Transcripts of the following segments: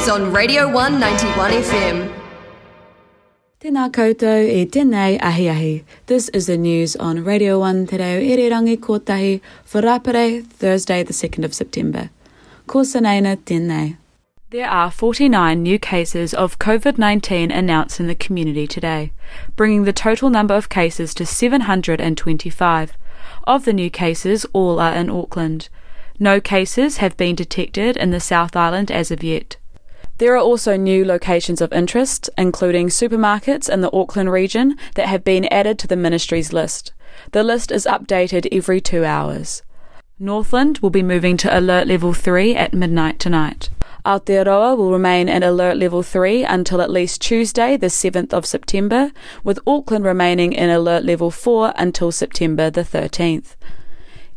news on Radio 191 FM. Tēnā koutou e tēnei ahi ahi. This is the news on Radio 1 Te Reo Irirangi Kotahi for Rapare, Thursday the 2nd of September. Ko Saneina tēnei. There are 49 new cases of COVID 19 announced in the community today, bringing the total number of cases to 725. Of the new cases, all are in Auckland. No cases have been detected in the South Island as of yet. There are also new locations of interest, including supermarkets in the Auckland region, that have been added to the ministry's list. The list is updated every two hours. Northland will be moving to Alert Level 3 at midnight tonight. Aotearoa will remain in Alert Level 3 until at least Tuesday, the 7th of September, with Auckland remaining in Alert Level 4 until September the 13th.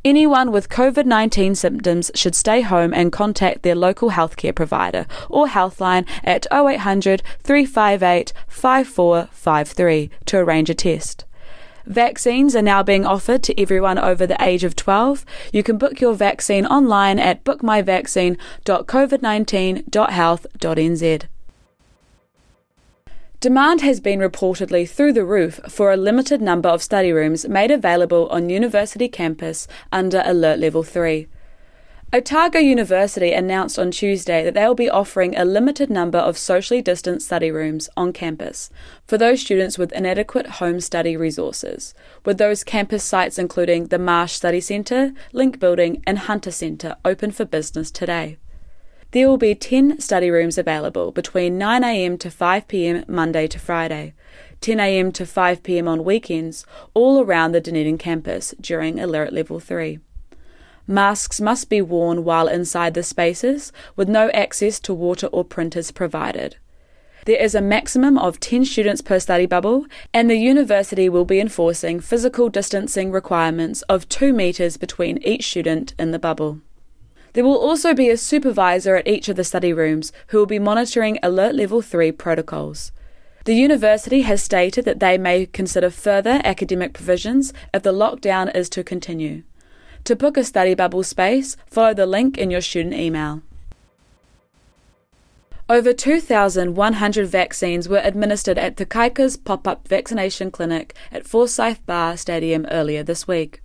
Anyone with COVID 19 symptoms should stay home and contact their local healthcare provider or Healthline at 0800 358 5453 to arrange a test. Vaccines are now being offered to everyone over the age of 12. You can book your vaccine online at bookmyvaccine.covid19.health.nz. Demand has been reportedly through the roof for a limited number of study rooms made available on university campus under Alert Level 3. Otago University announced on Tuesday that they will be offering a limited number of socially distanced study rooms on campus for those students with inadequate home study resources, with those campus sites including the Marsh Study Centre, Link Building, and Hunter Centre open for business today. There will be 10 study rooms available between 9am to 5pm Monday to Friday, 10am to 5pm on weekends, all around the Dunedin campus during Alert Level 3. Masks must be worn while inside the spaces, with no access to water or printers provided. There is a maximum of 10 students per study bubble, and the university will be enforcing physical distancing requirements of 2 metres between each student in the bubble. There will also be a supervisor at each of the study rooms who will be monitoring Alert Level 3 protocols. The university has stated that they may consider further academic provisions if the lockdown is to continue. To book a study bubble space, follow the link in your student email. Over 2,100 vaccines were administered at the Kaika's pop up vaccination clinic at Forsyth Bar Stadium earlier this week.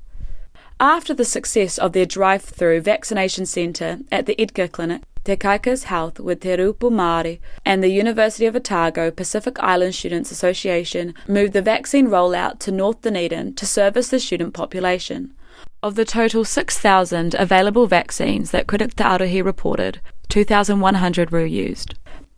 After the success of their drive through vaccination centre at the Edgar Clinic, Te Kaika's Health with Te Roopū Māori and the University of Otago Pacific Island Students Association moved the vaccine rollout to North Dunedin to service the student population. Of the total 6,000 available vaccines that Critic Te Arohi reported, 2,100 were used.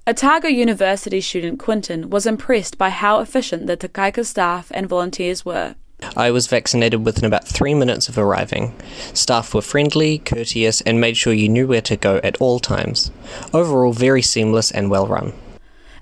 Otago University student Quinton was impressed by how efficient the Te Kaika staff and volunteers were. I was vaccinated within about three minutes of arriving. Staff were friendly, courteous, and made sure you knew where to go at all times. Overall, very seamless and well run.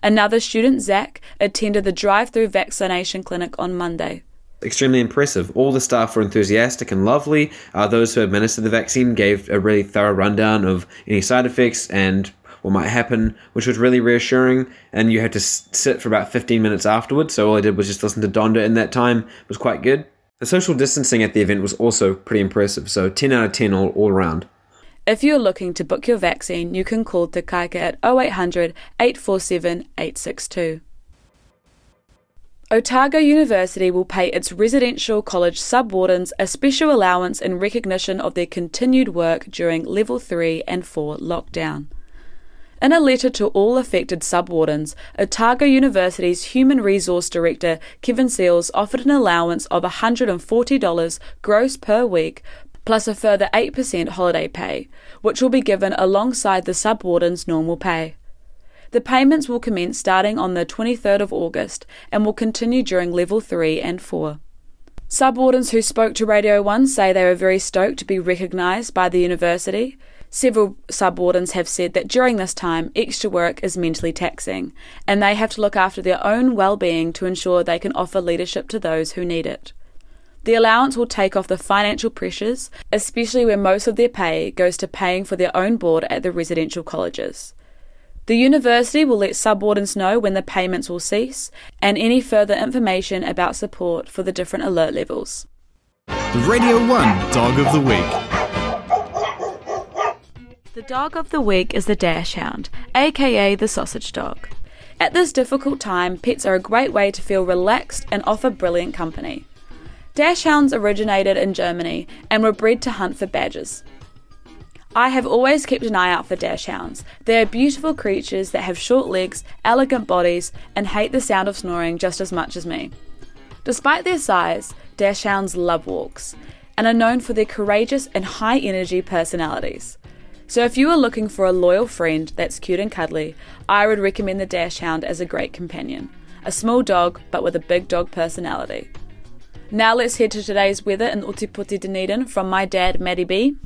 Another student, Zach, attended the drive through vaccination clinic on Monday. Extremely impressive. All the staff were enthusiastic and lovely. Uh, those who administered the vaccine gave a really thorough rundown of any side effects and what might happen, which was really reassuring. And you had to sit for about 15 minutes afterwards. So all I did was just listen to Donda in that time. It was quite good. The social distancing at the event was also pretty impressive. So 10 out of 10 all, all around. If you're looking to book your vaccine, you can call Te Kaika at 0800 847 862. Otago University will pay its residential college subwardens a special allowance in recognition of their continued work during Level 3 and 4 lockdown. In a letter to all affected subwardens, Otago University's Human Resource Director Kevin Seales offered an allowance of $140 gross per week plus a further 8% holiday pay, which will be given alongside the subwarden's normal pay. The payments will commence starting on the 23rd of August and will continue during level 3 and 4. Subwardens who spoke to Radio 1 say they were very stoked to be recognised by the university. Several subwardens have said that during this time, extra work is mentally taxing, and they have to look after their own well being to ensure they can offer leadership to those who need it. The allowance will take off the financial pressures, especially where most of their pay goes to paying for their own board at the residential colleges. The university will let subwardens know when the payments will cease and any further information about support for the different alert levels. The Radio 1 Dog of the Week. Dog of the week is the Dachshund, aka the sausage dog. At this difficult time, pets are a great way to feel relaxed and offer brilliant company. Dachshunds originated in Germany and were bred to hunt for badgers. I have always kept an eye out for dachshunds. They are beautiful creatures that have short legs, elegant bodies, and hate the sound of snoring just as much as me. Despite their size, dachshunds love walks and are known for their courageous and high energy personalities. So if you are looking for a loyal friend that's cute and cuddly, I would recommend the Dachshund as a great companion. A small dog, but with a big dog personality. Now let's head to today's weather in Ōtepoti Dunedin from my dad, Matty B.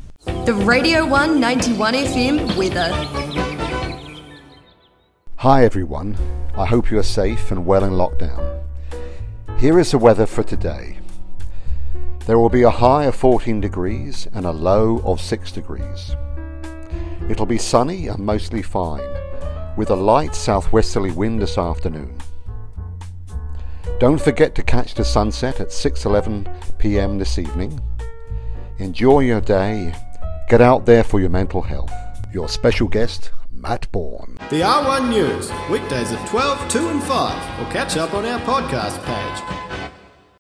The Radio 191 FM weather. Hi everyone, I hope you are safe and well in lockdown. Here is the weather for today. There will be a high of 14 degrees and a low of 6 degrees. It'll be sunny and mostly fine, with a light southwesterly wind this afternoon. Don't forget to catch the sunset at 6:11 p.m. this evening. Enjoy your day. Get out there for your mental health. Your special guest, Matt Bourne. The R1 News, weekdays at 12, 2 and 5, or catch up on our podcast page